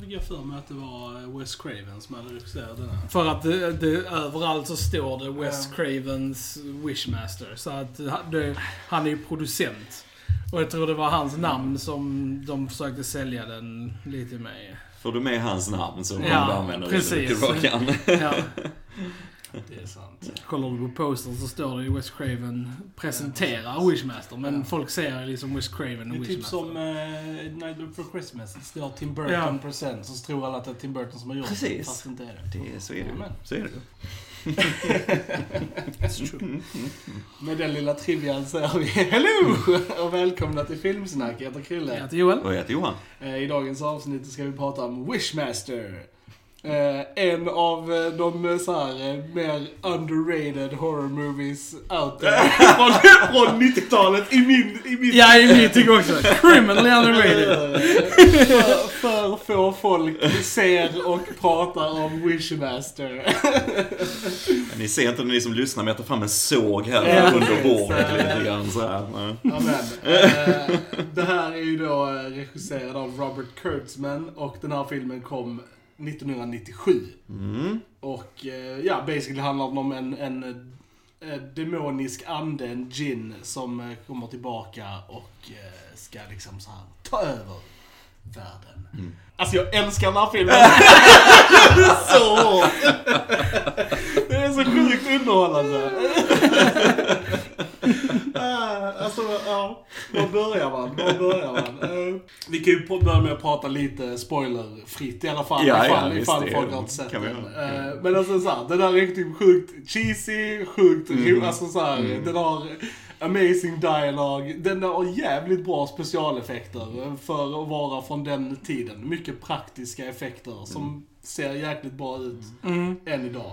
Fick jag för mig att det var eh, Wes Craven som hade regisserat den här? För att det, det, överallt så står det Wes Cravens Wishmaster. Så att det, han är ju producent. Och jag tror det var hans namn som de försökte sälja den lite med. Får du med hans namn så kommer Ja, du använda det bråkan. Ja. Det är sant. Kollar du på postern så står det ju Wes Craven presenterar Wishmaster. Men Ja. folk ser liksom Wes Craven Det och är typ Wishmaster. som uh, Nightmare Before Christmas. Det står Tim Burton Ja. Presents och så tror alla att det är Tim Burton som har gjort det. Precis. Fast det inte är det. Det så är det ju. Amen. Så är det ju. It's true. Med den lilla trivian säger vi hello och välkomna till Filmsnack. Jag heter Krille. Jag heter Joel. Och jag heter Johan. Eh, I dagens avsnitt ska vi prata om Wishmaster. Eh, en av eh, de eh, så här, eh, mer underrated horror movies out there. från, från 90-talet i min... I min Ja, i mitt tycker också. Criminally underrated. För, för få folk ser och pratar om Wishmaster. Ni ser inte ni som lyssnar, men jag tar fram en såg här Ja, under bordet lite grann så här. Ja. Amen. Eh, det här är ju då regisserad av Robert Kurtzman och den här filmen kom 1997. Mm. Och eh, ja, basically handlar det om en, en eh, demonisk ande, en djinn, som eh, kommer tillbaka och ska liksom så här ta över världen. Mm. Alltså jag älskar den här filmen. så hårt. Det är så sjukt underhållande. Ah, alltså, ja. Var börjar man? Var börjar man? Eh, vi kan ju börja med att prata lite spoilerfritt i alla fall. Ja, ja, ifall visst, ifall det folk har inte sett den. Eh, Men alltså såhär, den där är typ sjukt cheesy, sjukt Mm. ro, alltså såhär, den har amazing dialog, den har jävligt bra specialeffekter för att vara från den tiden. Mycket praktiska effekter som Mm. ser jäkligt bra ut Mm. än idag.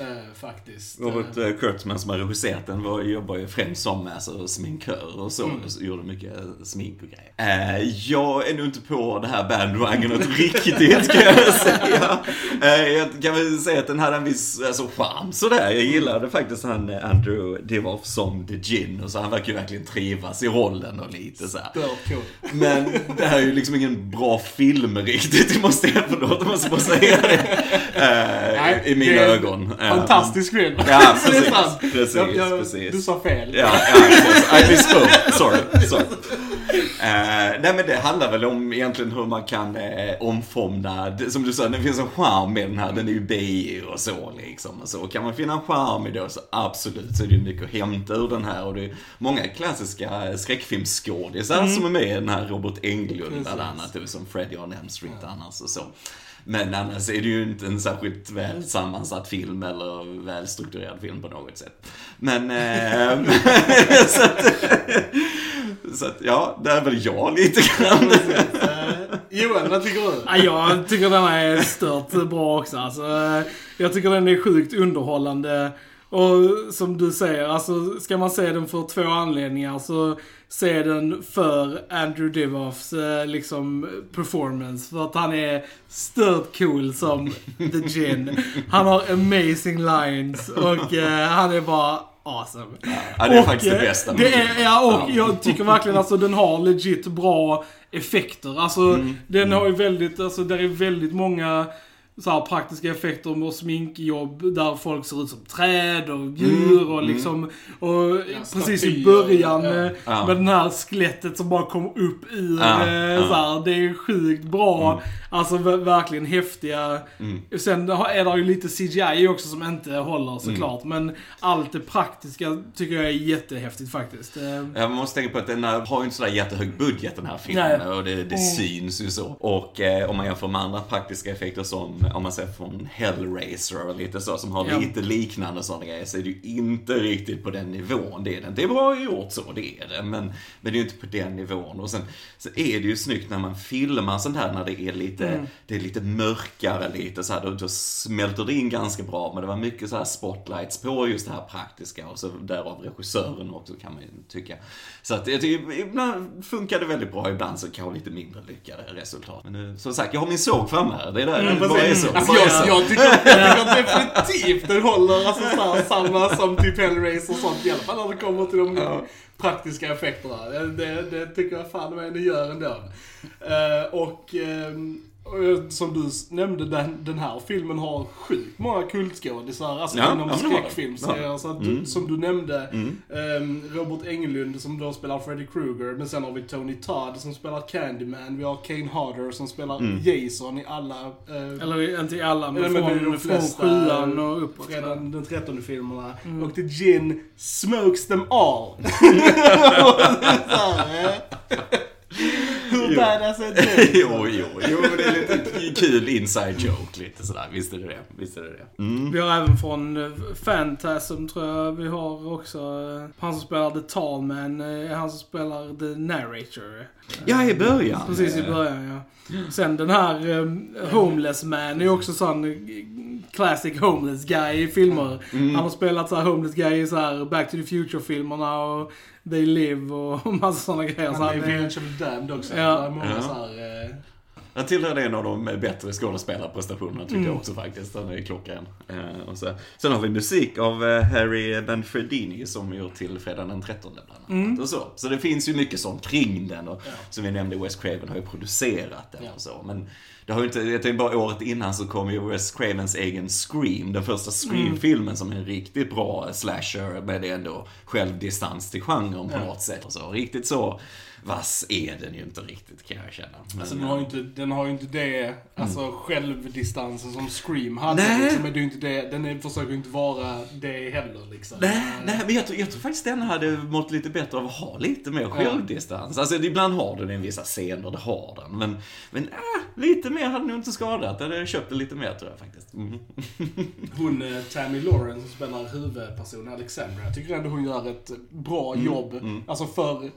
Eh, faktiskt. Robert Eh, eh, Kurtzman som har regisserat den var, jobbar ju främst som alltså, sminkör och så. Mm. så gjorde mycket eh, smink och grejer. Eh, jag är nog inte på det här bandwagonet riktigt kan jag säga. Eh, jag kan väl säga att den hade en viss alltså, charm sådär. Jag gillade faktiskt han eh, Andrew Divoff som The Gin och så han verkar ju verkligen trivas i rollen och lite så här. Stört cool. Men det här är ju liksom ingen bra film riktigt, det måste jag, förlåt, jag måste bara säga det. Eh, Nej, I mina det ögon. Eh, Fantastisk film. Ja, precis, precis, jag, jag, precis. Du sa fel. Ja, ja precis. I misspoke. Sorry. Sorry. Eh, nej men det handlar väl om egentligen hur man kan eh, omfamna, det- som du sa, det finns en charm med den här, den är ju bi och så liksom. Och så kan man finna en charm i det så absolut så är det ju mycket att hämta ur den här och det är många klassiska skräckfilmsskådisar som är med i den här, Robert Englund bland annat, som Freddy on Elm Street annars och så. Men annars är det ju inte en särskilt väl sammansatt film eller välstrukturerad film på något sätt. Men, eh, så, att, så att, ja, det är väl jag lite grann. Eh, Johan, vad tycker du? Ja, jag tycker den är stört bra också. Alltså, eh, jag tycker den är sjukt underhållande. Och som du säger, alltså ska man se den för två anledningar så se den för Andrew Divoffs eh, liksom performance. För att han är stört cool som The Gin. Han har amazing lines och eh, han är bara awesome. Ja, det är Och, faktiskt det eh, bästa det är. Ja, och jag tycker verkligen alltså den har legit bra effekter. Alltså Mm. den har ju väldigt, alltså där är väldigt många så här praktiska effekter och sminkjobb där folk ser ut som träd och djur och liksom och precis i början ja. med, Ja. med den här skelettet som bara kommer upp ur Ja, eh, ja. så här, Det är sjukt bra. Alltså ver- verkligen häftiga. Mm. Sen har- är det ju lite CGI också som inte håller såklart. Men allt det praktiska tycker jag är jättehäftigt faktiskt. Eh, Ja, man måste tänka på att den har ju inte sådär jättehög budget den här filmen Nej. och det, det syns ju så. Och eh, om man jämför med andra praktiska effekter som, om man ser från Hellraiser och lite så, som har Ja. lite liknande sådana grejer, så är det ju inte riktigt på den nivån. Det är det. Det är bra gjort så, det är det. Men, men det är ju inte på den nivån. Och sen så är det ju snyggt när man filmar sånt här när det är lite, det är lite mörkare lite så här, då, då smälter det in ganska bra. Men det var mycket så här spotlights på just det här praktiska och så därav regissören också kan man ju tycka. Så att jag tycker ibland funkar det väldigt bra, ibland så kanske lite mindre lyckade resultat. Men eh, som sagt, jag har min såg framme här. Det är där, är så. Det Alltså, är jag, jag, tycker, jag tycker definitivt den håller alltså, så här, samma som typ Hellraiser och sånt. I alla fall när det kommer till de praktiska effekterna. Det, det, det tycker jag fan med det gör ändå. Eh, och, och som du nämnde, den, den här filmen har sjukt många kultskådisar, alltså Ja, inom ja, skräckfilmserier. Ja. Så att, Mm. Som du nämnde, Mm. ehm, Robert Englund som då spelar Freddy Krueger, men sen har vi Tony Todd som spelar Candyman, vi har Kane Hodder som spelar Mm. Jason i alla eh, Eller inte i alla, men, från, de från sjuan och uppåt. Fredagen den 13 filmerna. Mm. Och The Gin smokes them all. Och så här, eh. Hur Jo. badass är det? jo, jo, jo, men det är lite kul inside joke lite sådär. Visst är det det. Visst är det det. Mm. Vi har även från eh, Phantasm tror jag vi har också. eh, Han som spelar The Tall Man, eh, han som spelar The Narrator. Ja, i början. Precis i början ja. Sen den här um, Homeless Man är ju också sån classic homeless guy i filmer. Mm. Han har spelat så här homeless guy i så här Back to the Future-filmerna och They Live och massa sådana grejer. Så Han han är, the Damned också. Ja. Det är många Ja. så här, eh, Han tillhör en av de bättre skådespelarprestationerna tycker Mm. jag också faktiskt. Han är klockren. Eh, och så, sen har vi musik av eh, Harry Manfredini som gjort till Fredagen den 13 bland annat. Mm. Och så. så det finns ju mycket sånt kring den. Och, Ja. Som vi nämnde, Wes Craven har ju producerat den Ja. och så. Men det har ju inte, jag tänker bara året innan så kom ju Wes Cravens egen Scream. Den första Scream-filmen som är en riktigt bra slasher med ändå självdistans till genren på Ja. något sätt. Och så. Riktigt så vass är den ju inte riktigt kan jag känna. Men, Alltså den har ju inte, den har ju inte det, alltså självdistansen som Scream hade. Nej. Liksom, är det inte det, den är, försöker ju inte vara det heller liksom. Nej, nej, men jag tror, jag tror faktiskt den hade mått lite bättre av att ha lite mer självdistans. Alltså ibland har den i vissa scener, det har den. Men, men äh, lite mer hade nog inte skadat. Jag hade köpt det lite mer tror jag faktiskt. Mm. Hon, eh, Tammy Lauren som spelar huvudpersonen Alexandra, jag tycker ändå hon gör ett bra jobb. mm. Alltså för,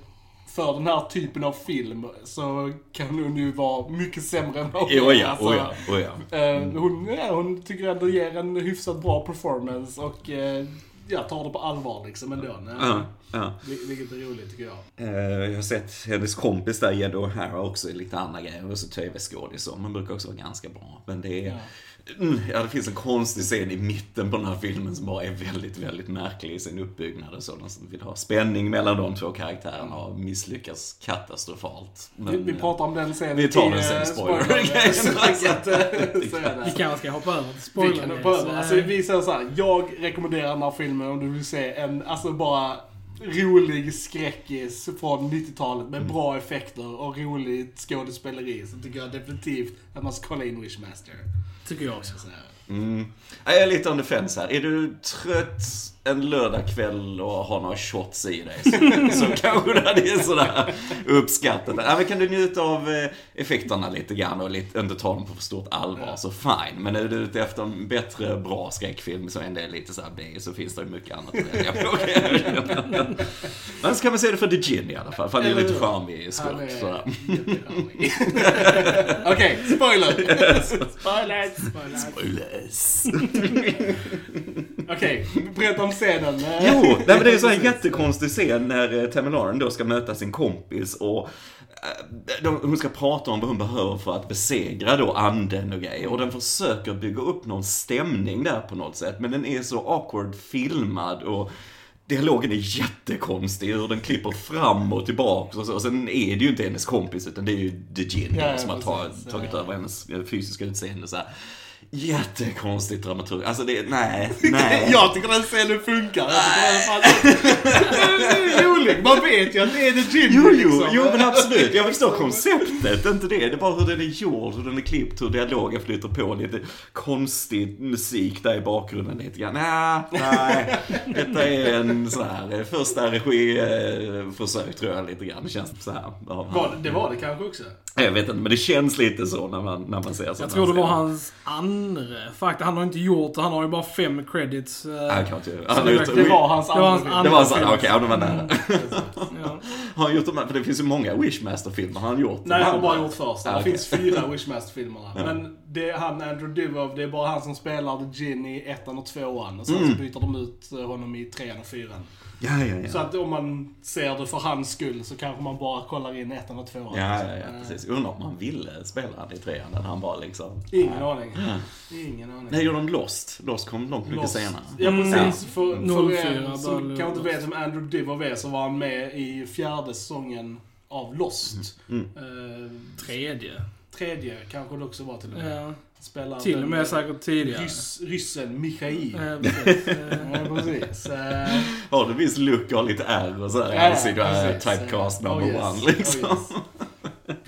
för den här typen av film så kan hon ju vara mycket sämre än vad hon är. ja, Alltså, oh ja, oh ja. eh, hon, ja, hon tycker ändå ger en hyfsat bra performance och eh, jag tar det på allvar liksom ändå. Ja, ja. Vil- Vilket är roligt tycker jag. Eh, Jag har sett hennes kompis där, Jed O'Hara, också lite andra grejer. Och så tv-skådis och men brukar också vara ganska bra. Men det är... Ja. Mm, Ja, det finns en konstig scen i mitten på den här filmen som bara är väldigt, väldigt märklig i sin uppbyggnad och så. De som vill ha spänning mellan de två karaktärerna och misslyckas katastrofalt. Men, vi, vi pratar om den scenen vi tar den i, sen, eh, spoiler. spoiler. Så att, eh, så är det. vi kanske ska hoppa över till Vi spoiler. kan hoppa över. Alltså, vi säger så här, jag rekommenderar den här filmen om du vill se en, alltså bara rolig skräckis från 90-talet med bra effekter och roligt skådespeleri så tycker jag definitivt att man ska kolla in Wishmaster. Tycker jag också. Så här. Mm. Jag är lite on the fence här. Är du trött en lördagkväll och har några shots i dig så, så kanske det hade är sådär uppskattat. Ja, men kan du njuta av eh, effekterna lite grann och lite, inte ta dem på för stort allvar så fine. Men är du ute efter en bättre, bra skräckfilm så är det lite såhär B så finns det ju mycket annat att välja på. Men så kan man se det för The Gin i alla fall, för han är lite charmig skurk. är. Okej, spoiler! Spoilers! Spoilers. Okej, berätta om scenen. Jo, nej, men det är en sån här jättekonstig scen när eh, Tammy Lauren då ska möta sin kompis och eh, de, hon ska prata om vad hon behöver för att besegra då anden och grejer. Och den försöker bygga upp någon stämning där på något sätt. Men den är så awkward filmad och dialogen är jättekonstig. Hur den klipper fram och tillbaka och så. Och sen är det ju inte hennes kompis utan det är ju The Gin Ja, som har tagit över hennes eh, fysiska utseende. Så här. Jättekonstigt dramaturg. Alltså det, nej, nej. Jag tycker den scenen funkar. Jag tycker den är rolig. Man vet ju att det är The Gin Jo, jo, liksom. jo men absolut. Jag förstår konceptet, inte det. Det är bara hur den är gjord, hur den är klippt, hur dialogen flyter på. Lite konstig musik där i bakgrunden lite grann. Nej, nej. Detta är en sån här eh, första regiförsök tror jag lite grann. Det känns så här. Var, det var det kanske också. Jag vet inte, men det känns lite så när man, när man ser sådana Jag tror det var hans andra. Faktiskt, han har inte gjort det. Han har ju bara fem credits. eh, Ja, han det har var- gjort- Det var hans Det var hans andra andra Det var så, film. okej, det var nära. Ja. Har han gjort de här, för det finns ju många Wishmaster-filmer. Har han gjort Nej, jag har andra? bara gjort första. Ah, Det okej. finns fyra Wishmaster-filmerna. Ja. Men det är han Andrew Duvov, det är bara han som spelar The Gin i ettan och tvåan. Och sen Mm. så byter de ut eh, honom i trean och fyran. Ja, ja, Så ja. att om man ser det för hans skull så kanske man bara kollar in ettan och tvåan. Ja, ja, ja, Eh, precis. Undrar om man ville spela han i trean, när han bara liksom... Ingen aning. Ingen aning. Nej, gjorde de Lost? Lost kom långt mycket Lost. senare. Ja Mm. precis. För, för 04 er som kanske inte vet vem Andrew Duvov är så var han med i fjärde säsongen av Lost. Mm. Eh, Tredje. Tredje kanske det också var till och med. Ja. Spelar Till och med säkert tidigare. Rys, ryssen Mikhail. Ja, precis. Eh, Ja, precis. Eh, Har du viss look och lite R och så här i ja, ja, ansiktet. Typecast Eh, number oh yes, one liksom. oh yes.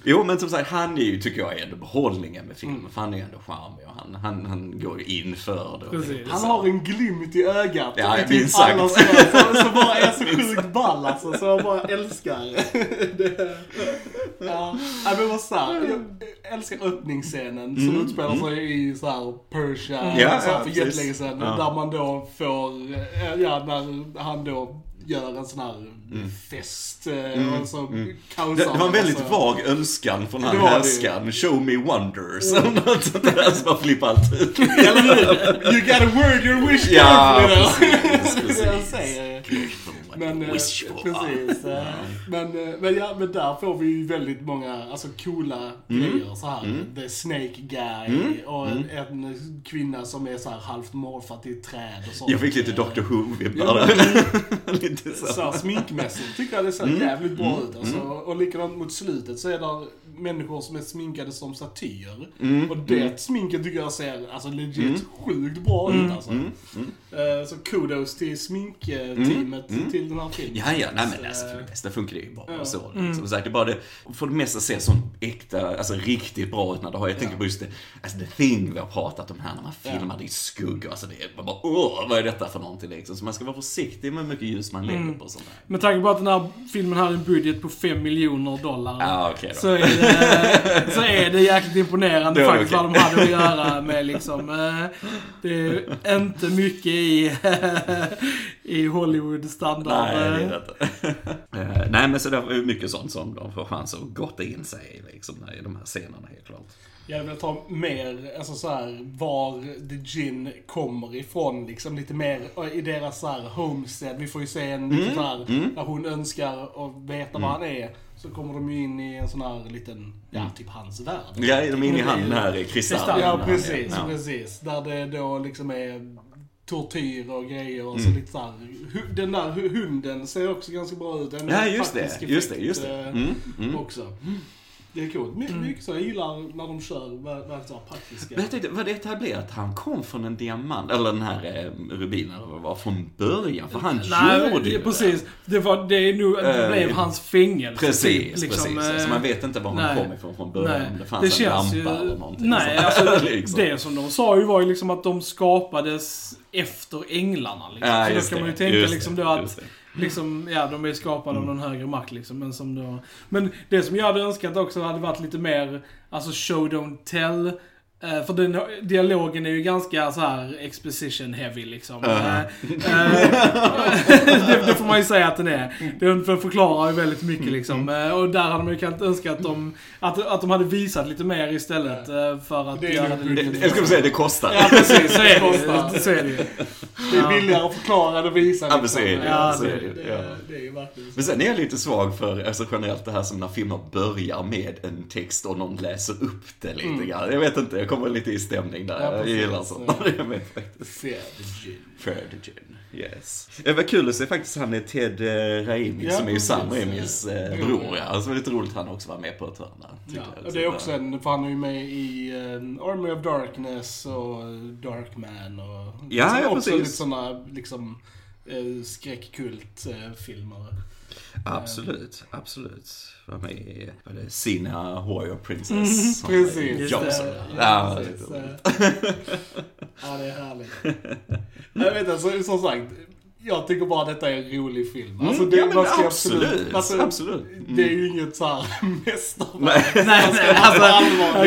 Jo, men som sagt, han är ju, tycker jag, ändå behållningen med filmen. Mm. För han är ju ändå charmig och han, han, han går ju in för det. Precis. Han har en glimt i ögat. Ja, i typ minst sagt. alla som, som bara är så sjukt ball alltså. Så jag bara älskar det. Ja, men vad såhär, jag älskar öppningsscenen som Mm, utspelar sig i såhär Persia, Ja, så här, ja, för precis. jättelänge sedan. Ja. Där man då får, ja när han då gör en sån här fest eh, och så kaosar Mm. Det, det var en väldigt alltså. vag önskan från han härskaren. Show me wonders. Eller något sånt där som bara flippar allt ut. Eller hur? You gotta word your wish Ja, you know? precis, Det är det jag precis. säger. Men, eh, precis. eh, Men, men, ja, men där får vi ju väldigt många alltså, coola grejer. Så här. The Snake Guy och en, en kvinna som är så här halvt morfat i ett träd och sånt. Jag fick lite Doctor Who-vibbar lite så så. här, sminkmässigt tycker jag det ser jävligt bra ut. Alltså. Och likadant mot slutet så är det människor som är sminkade som statyer. Och det sminket tycker jag ser alltså, legit sjukt bra ut alltså. Eh, kudos till sminkteamet till den här filmen. Ja, ja, nej men Så, alltså, för det mesta funkar det ju bra och så. Mm. Som sagt, det är bara det, för det mesta ser så äkta, alltså riktigt bra ut när det har, jag tänker på just det, alltså the thing vi har pratat om här när man filmar det i skugga, alltså det är bara åh, vad är detta för någonting liksom? Så man ska vara försiktig med hur mycket ljus man lägger på sånt där. Med tanke på att den här filmen hade en budget på 5 miljoner dollar. Ja, då. Så är, det, så är det jäkligt imponerande Det faktiskt okej. vad de hade att göra med liksom. eh, Det är inte mycket i, i Hollywood-standard. Nej, det är eh. det inte. Eh, Nej, men så det är mycket sånt som de får chans att gotta in sig i, liksom, i de här scenerna, helt klart. Jag velat ha mer, alltså så här, var The Gin kommer ifrån, liksom lite mer i deras så här homestead. Vi får ju se en Mm. här, när hon önskar att veta vad han är. Så kommer de ju in i en sån här liten, ja typ hans värld. Mm. Ja, de är inne i Men det är han ju- här i kristallen. Ja, precis, ja. precis. Där det då liksom är tortyr och grejer och så Mm. lite så här, Den där hu- hunden ser också ganska bra ut. En Ja, just det, just det, just det. eh, Mm, mm. Också. Det är coolt. My, Mycket så. Jag gillar när de kör vä- väldigt så praktiska. Men jag tänkte, var det etablerat att han kom från en diamant, eller den här eh, rubinen, eller vad det var, från början? För han Nej, gjorde ju det, precis. Det, var, det, är nog, det Eh, blev hans fängelse. Precis, liksom, precis. eh, Så man vet inte var han nej. kom ifrån från början. Nej, Om det fanns en lampa eller någonting. Nej, så. alltså liksom. det som de sa ju var ju liksom att de skapades efter änglarna. Liksom. Ja, så då kan det, man ju tänka liksom det, då att det. Liksom, ja, de är skapade av någon högre makt liksom. Men, som då, men det som jag hade önskat också hade varit lite mer, alltså show don't tell. Eh, För den dialogen är ju ganska så här exposition heavy liksom. Uh-huh. Eh, eh, det, det får man ju säga att den är. Den för- förklarar ju väldigt mycket liksom. Mm. Eh, Och där hade man ju kunnat önska att de, att, att de hade visat lite mer istället för att Det göra det Det- lite Jag skulle säga det kostar. Ja precis, så är det. Så är det ju. Det är billigare att förklara än att visa. Ja, men så är det. Ja, så det- är det, det, ja. det är ju verkligen så. Men sen är jag lite svag för, alltså generellt det här som när filmer börjar med en text och någon läser upp det lite grann. Jag vet inte, jag kommer lite i stämning där. Ja, jag gillar sånt när det är med faktiskt. The gin. Yes. Det var kul att se faktiskt han är Ted eh, Raimi Ja, som är ju Sam. Raimis eh, bror. ja. Alltså, det var lite roligt att han också var med på ett hörn där, Ja, jag. det är också en, för han är ju med i um, Army of Darkness och Darkman och Ja, så ja, också precis. lite sådana liksom eh, skräckkult-filmer. Absolut, absolut. Var med i, Sina Warrior Princess? som precis. det. Ja, Precis, ja, det är härligt. Jag vet inte, som sagt. Jag tycker bara detta är en rolig film. Alltså, det, ja, men ska absolut, alltså, absolut. Mm. Det är ju inget såhär mästerverk. Nej. Nej, nej, Alltså.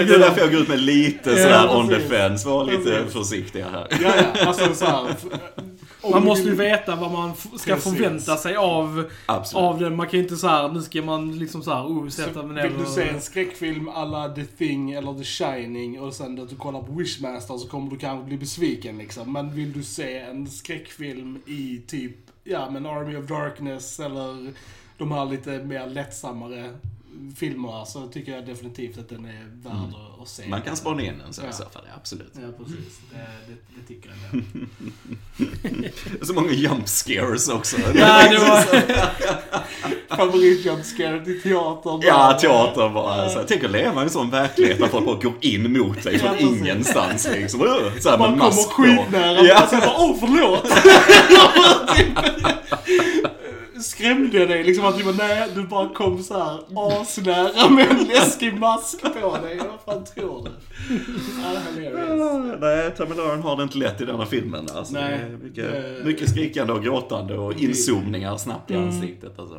Det är därför jag går ut med lite sådär on precis. defense. Var lite Precis. försiktiga här. Ja, ja, alltså så här, f- Om Man måste ju veta vad man ska Precis. förvänta sig av, Absolut. av den. Man kan ju inte så här, nu ska man liksom så här, oh, sätta Så mig ner vill du se en skräckfilm alla The Thing eller The Shining och sen att du kollar på Wishmaster så kommer du kanske bli besviken liksom. Men vill du se en skräckfilm i typ, ja men Army of Darkness eller de här lite mer lättsammare filmerna så tycker jag definitivt att den är värd att se. Mm. Man kan spana in den så i Ja. så fall, ja, absolut. Ja, precis. Det, det, det tycker jag. Så många jump scares också. Ja, det var... Favoritjumpscaret i teatern. Ja, teatern bara. Så jag tänker leva i en sån verklighet där folk bara går in mot dig från ingenstans liksom. Så här Man kommer skitnära Ja. och sen bara åh förlåt. Skrämde dig liksom att du bara nej, du bara kom så här asnära med en läskig mask på dig. Vad fan tror du? Ja, hilarious. Nej, Tamilaren har det inte lätt i denna filmen. Alltså, Nej. Mycket, Eh. mycket skrikande och gråtande och inzoomningar snabbt i Mm. ansiktet. Alltså.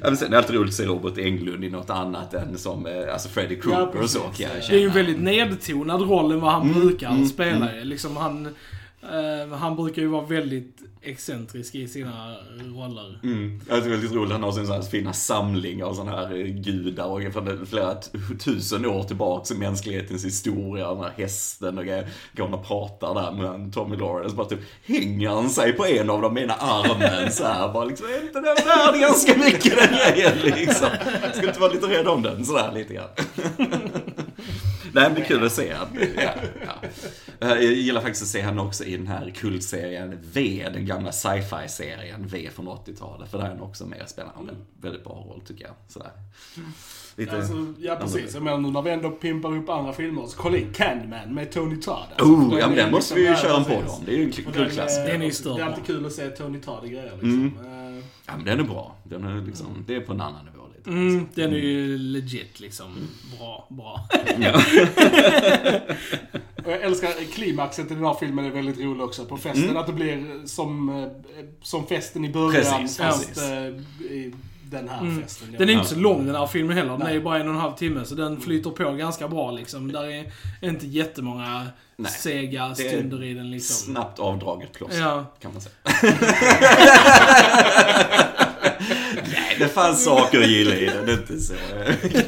Ja, men sen är det alltid roligt att se Robert Englund i något annat än som eh, alltså Freddy Krueger och så. jag Det är ju en väldigt nedtonad roll än vad han brukar mm, spela i. Liksom han, Uh, han brukar ju vara väldigt excentrisk i sina roller. Mm. Det är väldigt roligt, han har sin sån här fina samling av sådana här gudar och från flera tusen år tillbaka i mänsklighetens historia. Den här hästen och grejer. Går han och pratar där med Tommy Lawrence. Bara typ hänger han sig på en av dem med ena armen så här. Bara liksom, är inte den värd ganska mycket den grejen liksom? Ska inte vara lite rädd om den sådär lite grann. Nej men det är kul att se. Ja, ja. Jag gillar faktiskt att se henne också i den här kultserien V, den gamla sci-fi-serien V från 80-talet. För där är hon också med och spelar en väldigt bra roll tycker jag. Sådär. Lite... Alltså, ja precis. Jag menar nu när vi ändå pimpar upp andra filmer så kolla in Candyman med Tony Todd. Alltså, oh, ja men den måste vi ju liksom- köra ja, på precis. dem. Det är ju en den, kultklassiker. eh, Den är ju större. Det är alltid kul att se Tony Todd i grejer liksom. Eh, Ja men den är bra. Den är liksom, det är på en annan nivå lite. Mm, den är ju legit liksom. Bra, bra. Och jag älskar klimaxet i den här filmen är väldigt rolig också. På festen, Mm. att det blir som, eh, som festen i början. Precis, fast precis. eh, i den här Mm. festen. Den är inte så lång den här filmen heller. Den Nej. är ju bara en och en halv timme. Så den flyter på ganska bra liksom. Där är inte jättemånga Nej. sega stunder i den liksom. Snabbt avdraget plåster. Ja. Kan man säga. Det fanns saker att gilla i den. Det är inte så.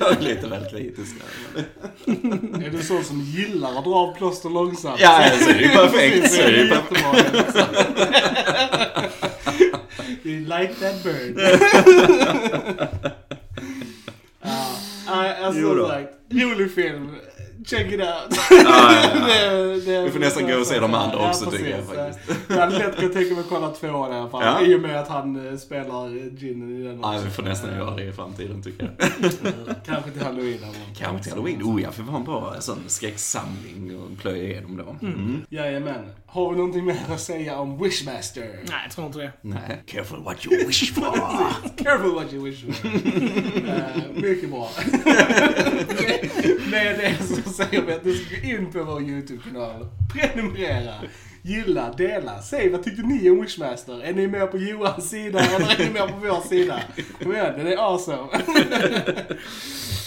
Jag är lite väl kritisk Är du så som gillar att dra av plåster långsamt? Ja, så är det ju perfekt. Så är det ju jättebra. You like that bird. Check it out. Ja, ja, ja. Det- det- Vi får nästan gå och se de andra Ja, också, tycker jag, precis. faktiskt. Jag hade lätt kunnat tänka mig att kolla tvåan i alla fall. Ja. I och med att han eh, spelar Gin i den Ja, också. vi får nästan göra det i framtiden tycker jag. Kanske till halloween. Kanske till halloween. Oh ja, för vi har en bra sån skräcksamling och plöja igenom då. Mm. Jajamän. Har vi någonting mer att säga om Wishmaster? Nej, jag tror inte det. Nej. Careful what you wish for. Careful what you wish for. Eh, mycket bra. Det är det som säger vi att du ska gå in på vår YouTube-kanal, prenumerera, gilla, dela. Säg vad tyckte ni om Wishmaster? Är ni med på Johans sida eller är ni med på vår sida? Kom igen, den är awesome.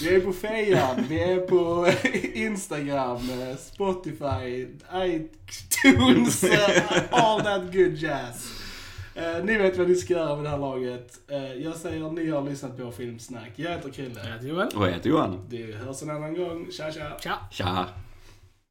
Vi är på Fejan, vi är på Instagram, Spotify, iTunes, all that good jazz. Eh, ni vet vad ni ska göra med det här laget. Eh, jag säger ni har lyssnat på Filmsnack. Jag heter Krille. Jag heter Joel. Och jag heter Johan. Vi hörs en annan gång. Tja tja! Tja. Tja.